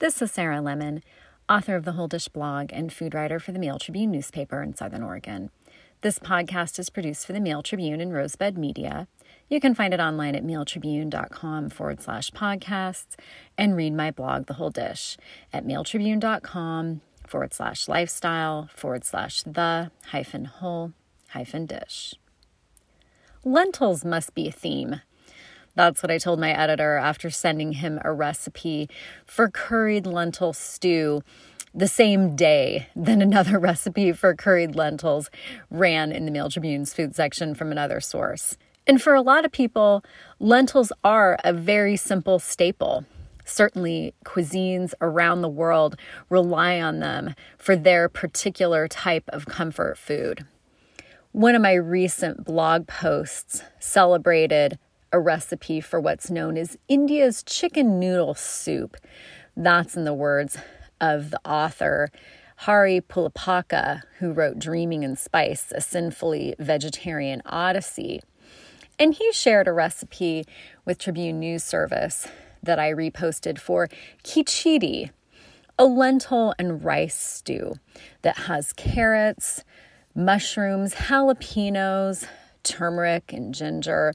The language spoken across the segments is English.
This is Sarah Lemon, author of the Whole Dish blog and food writer for the Mail Tribune newspaper in Southern Oregon. This podcast is produced for the Mail Tribune and Rosebud Media. You can find it online at mailtribune.com forward slash podcasts and read my blog, The Whole Dish, at mailtribune.com forward slash lifestyle forward slash the hyphen whole hyphen dish. Lentils must be a theme. That's what I told my editor after sending him a recipe for curried lentil stew the same day that another recipe for curried lentils ran in the Mail Tribune's food section from another source. And for a lot of people, lentils are a very simple staple. Certainly, cuisines around the world rely on them for their particular type of comfort food. One of my recent blog posts celebrated a recipe for what's known as India's chicken noodle soup. That's in the words of the author Hari Pulapaka, who wrote Dreaming in Spice, a sinfully vegetarian odyssey. And he shared a recipe with Tribune News Service that I reposted for khichdi, a lentil and rice stew that has carrots, mushrooms, jalapenos, turmeric, and ginger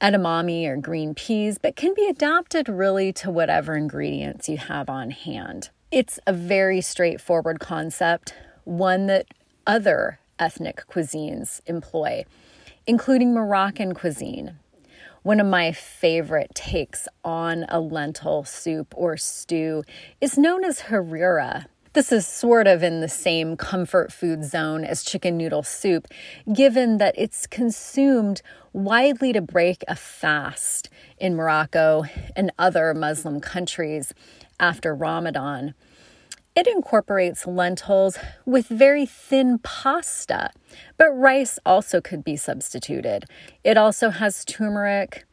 edamame or green peas, but can be adapted really to whatever ingredients you have on hand. It's a very straightforward concept, one that other ethnic cuisines employ, including Moroccan cuisine. One of my favorite takes on a lentil soup or stew is known as harira. This is sort of in the same comfort food zone as chicken noodle soup, given that it's consumed widely to break a fast in Morocco and other Muslim countries after Ramadan. It incorporates lentils with very thin pasta, but rice also could be substituted. It also has turmeric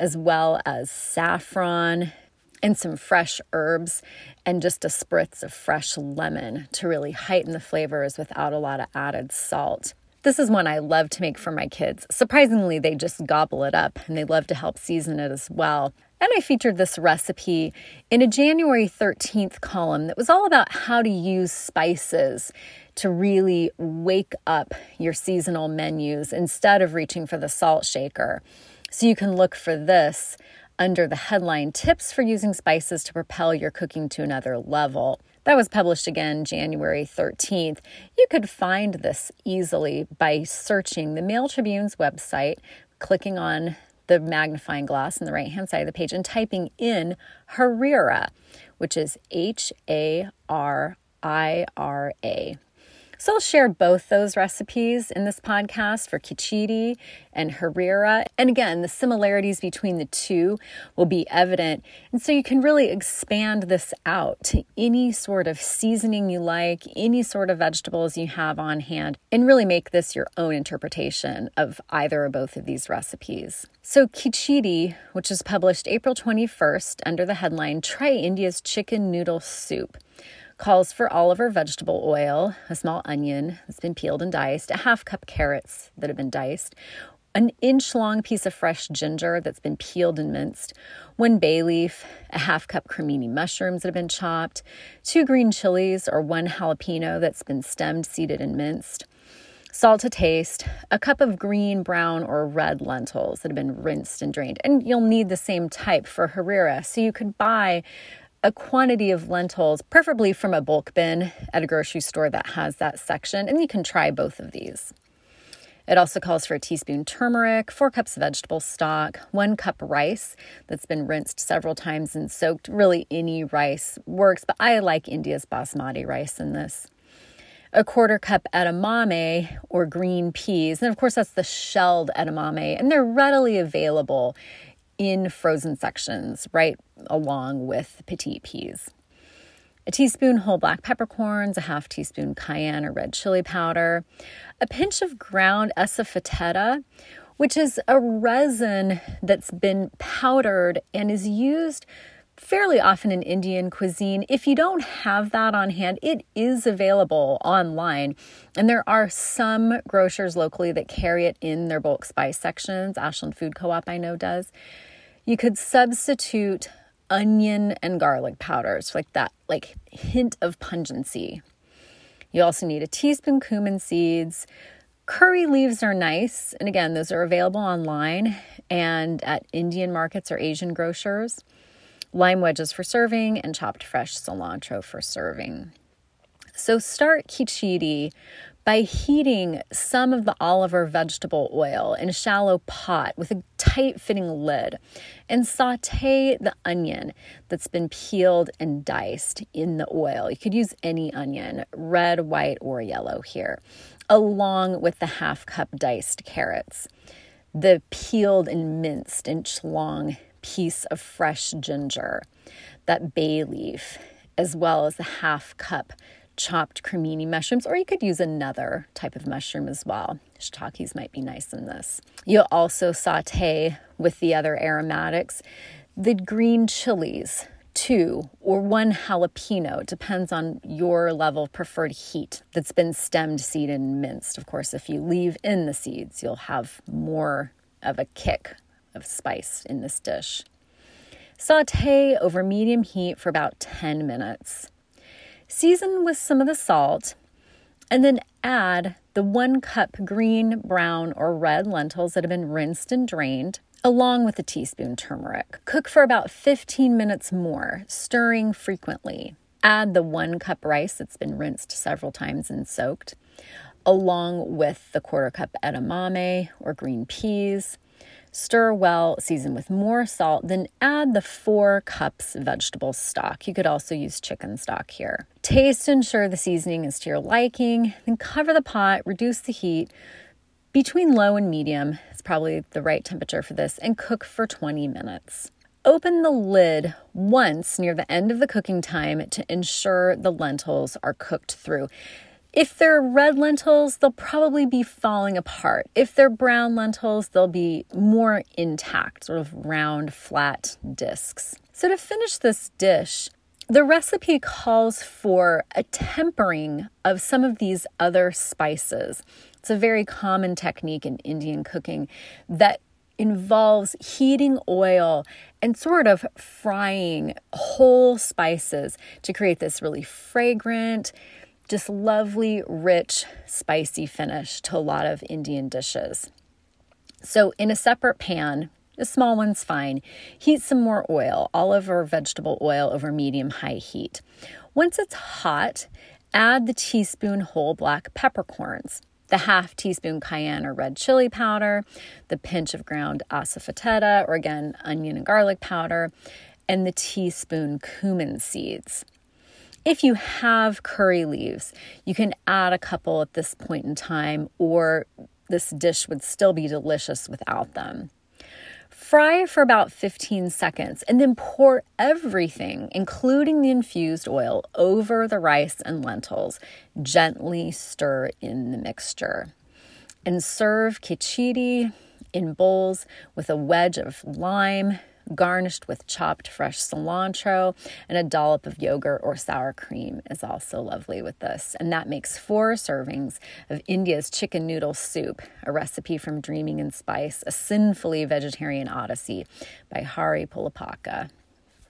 as well as saffron and some fresh herbs and just a spritz of fresh lemon to really heighten the flavors without a lot of added salt. This is one I love to make for my kids. Surprisingly, they just gobble it up and they love to help season it as well. And I featured this recipe in a January 13th column that was all about how to use spices to really wake up your seasonal menus instead of reaching for the salt shaker. So you can look for this under the headline Tips for Using Spices to Propel Your Cooking to Another Level. That was published again January 13th. You could find this easily by searching the Mail Tribune's website, clicking on the magnifying glass on the right hand side of the page, and typing in Harira, which is H A R I R A. So I'll share both those recipes in this podcast for khichdi and harira. And again, the similarities between the two will be evident. And so you can really expand this out to any sort of seasoning you like, any sort of vegetables you have on hand, and really make this your own interpretation of either or both of these recipes. So khichdi, which is published April 21st under the headline Try India's Chicken Noodle Soup calls for Oliver vegetable oil, a small onion that's been peeled and diced, a half cup carrots that have been diced, an inch long piece of fresh ginger that's been peeled and minced, one bay leaf, a half cup cremini mushrooms that have been chopped, two green chilies or one jalapeno that's been stemmed, seeded, and minced, salt to taste, a cup of green, brown, or red lentils that have been rinsed and drained. And you'll need the same type for harira. So you could buy a quantity of lentils, preferably from a bulk bin at a grocery store that has that section, and you can try both of these. It also calls for a teaspoon turmeric, four cups vegetable stock, one cup rice that's been rinsed several times and soaked. Really, any rice works, but I like India's basmati rice in this. A quarter cup edamame or green peas, and of course, that's the shelled edamame, and they're readily available in frozen sections right along with petit peas. A teaspoon whole black peppercorns, a half teaspoon cayenne or red chili powder, a pinch of ground asafoetida, which is a resin that's been powdered and is used fairly often in Indian cuisine. If you don't have that on hand, it is available online. And there are some grocers locally that carry it in their bulk spice sections. Ashland Food Co op, I know, does. You could substitute onion and garlic powders, like that like hint of pungency. You also need a teaspoon cumin seeds. Curry leaves are nice, and again, those are available online and at Indian markets or Asian grocers. Lime wedges for serving and chopped fresh cilantro for serving. So start khichdi by heating some of the olive or vegetable oil in a shallow pot with a tight fitting lid and saute the onion that's been peeled and diced in the oil. You could use any onion, red, white, or yellow here, along with the half cup diced carrots, the peeled and minced inch long piece of fresh ginger, that bay leaf, as well as the half cup chopped cremini mushrooms, or you could use another type of mushroom as well. Shiitakes might be nice in this. You'll also saute with the other aromatics the green chilies, two or one jalapeno, depends on your level of preferred heat that's been stemmed, seeded, and minced. Of course, if you leave in the seeds, you'll have more of a kick of spice in this dish. Saute over medium heat for about 10 minutes. Season with some of the salt, and then add the one cup green, brown, or red lentils that have been rinsed and drained, along with a teaspoon turmeric. Cook for about 15 minutes more, stirring frequently. Add the one cup rice that's been rinsed several times and soaked, along with the quarter cup edamame or green peas, Stir well, season with more salt, then add the four cups vegetable stock. You could also use chicken stock here. Taste, ensure the seasoning is to your liking, then cover the pot, reduce the heat between low and medium. It's probably the right temperature for this, and cook for 20 minutes. Open the lid once near the end of the cooking time to ensure the lentils are cooked through. If they're red lentils, they'll probably be falling apart. If they're brown lentils, they'll be more intact, sort of round, flat discs. So, to finish this dish, the recipe calls for a tempering of some of these other spices. It's a very common technique in Indian cooking that involves heating oil and sort of frying whole spices to create this really fragrant, just lovely, rich, spicy finish to a lot of Indian dishes. So, in a separate pan, a small one's fine, heat some more oil, olive or vegetable oil over medium high heat. Once it's hot, add the teaspoon whole black peppercorns, the half teaspoon cayenne or red chili powder, the pinch of ground asafoetida, or again, onion and garlic powder, and the teaspoon cumin seeds. If you have curry leaves, you can add a couple at this point in time, or this dish would still be delicious without them. Fry for about 15 seconds and then pour everything, including the infused oil, over the rice and lentils. Gently stir in the mixture. And serve khichdi in bowls with a wedge of lime, garnished with chopped fresh cilantro, and a dollop of yogurt or sour cream is also lovely with this. And that makes four servings of India's chicken noodle soup, a recipe from Dreaming in Spice, a sinfully vegetarian odyssey by Hari Pulapaka.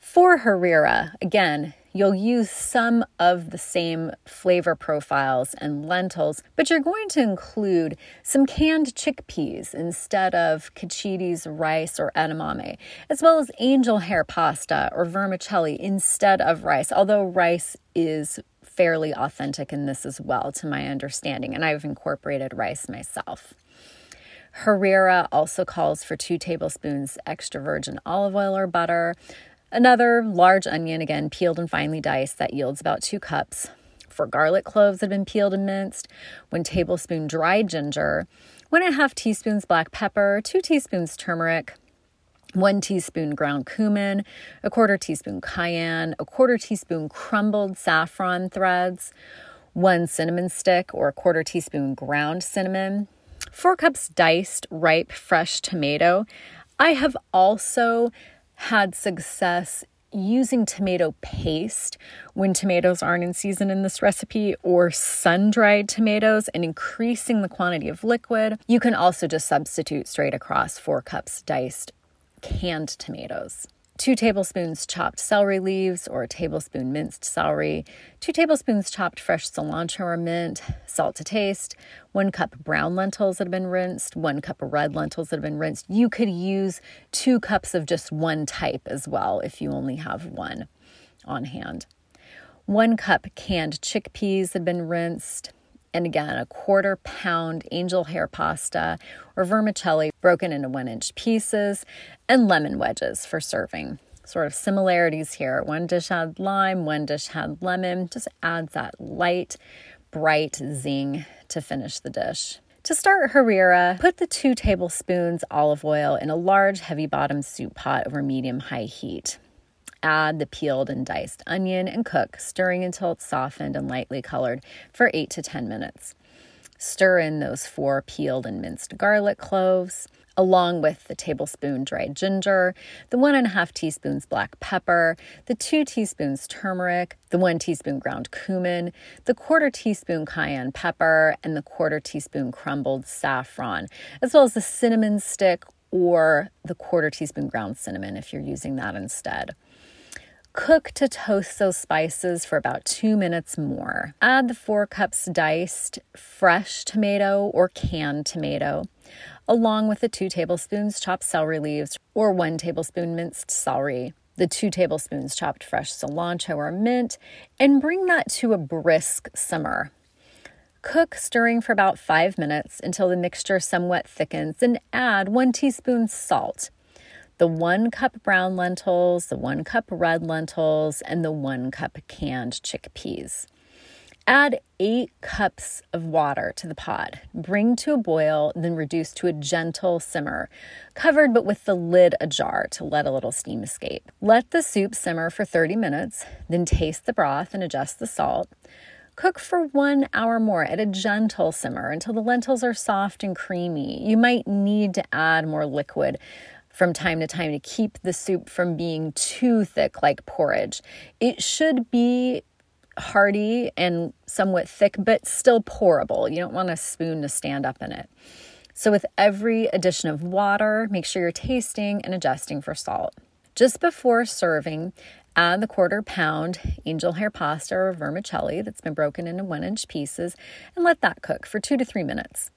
For harira, again, You'll use some of the same flavor profiles and lentils, but you're going to include some canned chickpeas instead of khichdi's rice or edamame, as well as angel hair pasta or vermicelli instead of rice, although rice is fairly authentic in this as well, to my understanding, and I've incorporated rice myself. Harira also calls for two tablespoons extra virgin olive oil or butter, Another large onion, again peeled and finely diced, that yields about two cups. For garlic cloves that have been peeled and minced, one tablespoon dried ginger, one and a half teaspoons black pepper, two teaspoons turmeric, one teaspoon ground cumin, a quarter teaspoon cayenne, a quarter teaspoon crumbled saffron threads, one cinnamon stick or a quarter teaspoon ground cinnamon, four cups diced ripe fresh tomato. I have also had success using tomato paste when tomatoes aren't in season in this recipe or sun dried tomatoes and increasing the quantity of liquid. You can also just substitute straight across four cups diced canned tomatoes. Two tablespoons chopped celery leaves or a tablespoon minced celery, two tablespoons chopped fresh cilantro or mint, salt to taste, one cup brown lentils that have been rinsed, one cup of red lentils that have been rinsed. You could use two cups of just one type as well if you only have one on hand. One cup canned chickpeas that have been rinsed, and again, a quarter pound angel hair pasta or vermicelli broken into one inch pieces, and lemon wedges for serving. Sort of similarities here. One dish had lime, one dish had lemon, just adds that light, bright zing to finish the dish. To start harira, put the two tablespoons olive oil in a large heavy bottom soup pot over medium high heat. Add the peeled and diced onion and cook, stirring until it's softened and lightly colored for 8 to 10 minutes. Stir in those four peeled and minced garlic cloves, along with the tablespoon dried ginger, the one and a half teaspoons black pepper, the two teaspoons turmeric, the one teaspoon ground cumin, the quarter teaspoon cayenne pepper, and the quarter teaspoon crumbled saffron, as well as the cinnamon stick or the quarter teaspoon ground cinnamon if you're using that instead. Cook to toast those spices for about two minutes more. Add the four cups diced fresh tomato or canned tomato, along with the two tablespoons chopped celery leaves or one tablespoon minced celery, the two tablespoons chopped fresh cilantro or mint, and bring that to a brisk simmer. Cook stirring for about five minutes until the mixture somewhat thickens and add one teaspoon salt the one cup brown lentils, the one cup red lentils, and the one cup canned chickpeas. Add eight cups of water to the pot. Bring to a boil, then reduce to a gentle simmer, covered but with the lid ajar to let a little steam escape. Let the soup simmer for 30 minutes, then taste the broth and adjust the salt. Cook for one hour more at a gentle simmer until the lentils are soft and creamy. You might need to add more liquid from time to time to keep the soup from being too thick like porridge. It should be hearty and somewhat thick, but still pourable. You don't want a spoon to stand up in it. So, with every addition of water, make sure you're tasting and adjusting for salt. Just before serving, add the quarter pound angel hair pasta or vermicelli that's been broken into one inch pieces and let that cook for two to three minutes.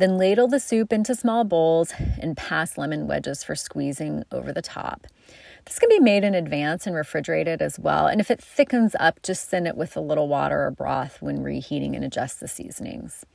Then ladle the soup into small bowls and pass lemon wedges for squeezing over the top. This can be made in advance and refrigerated as well. And if it thickens up, just thin it with a little water or broth when reheating and adjust the seasonings.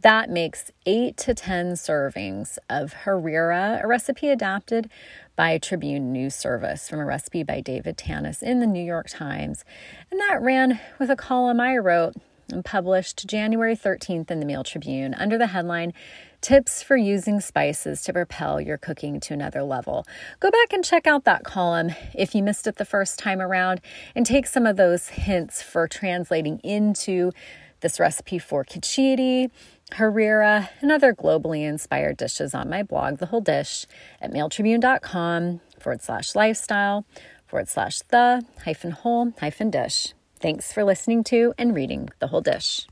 That makes eight to 10 servings of harira, a recipe adapted by Tribune News Service from a recipe by David Tanis in the New York Times. And that ran with a column I wrote and published January 13th in the Mail Tribune under the headline Tips for Using Spices to Propel Your Cooking to Another Level. Go back and check out that column if you missed it the first time around and take some of those hints for translating into this recipe for khichdi, harira, and other globally inspired dishes on my blog, The Whole Dish, at mailtribune.com forward slash lifestyle forward slash the hyphen whole hyphen dish. Thanks for listening to and reading The Whole Dish.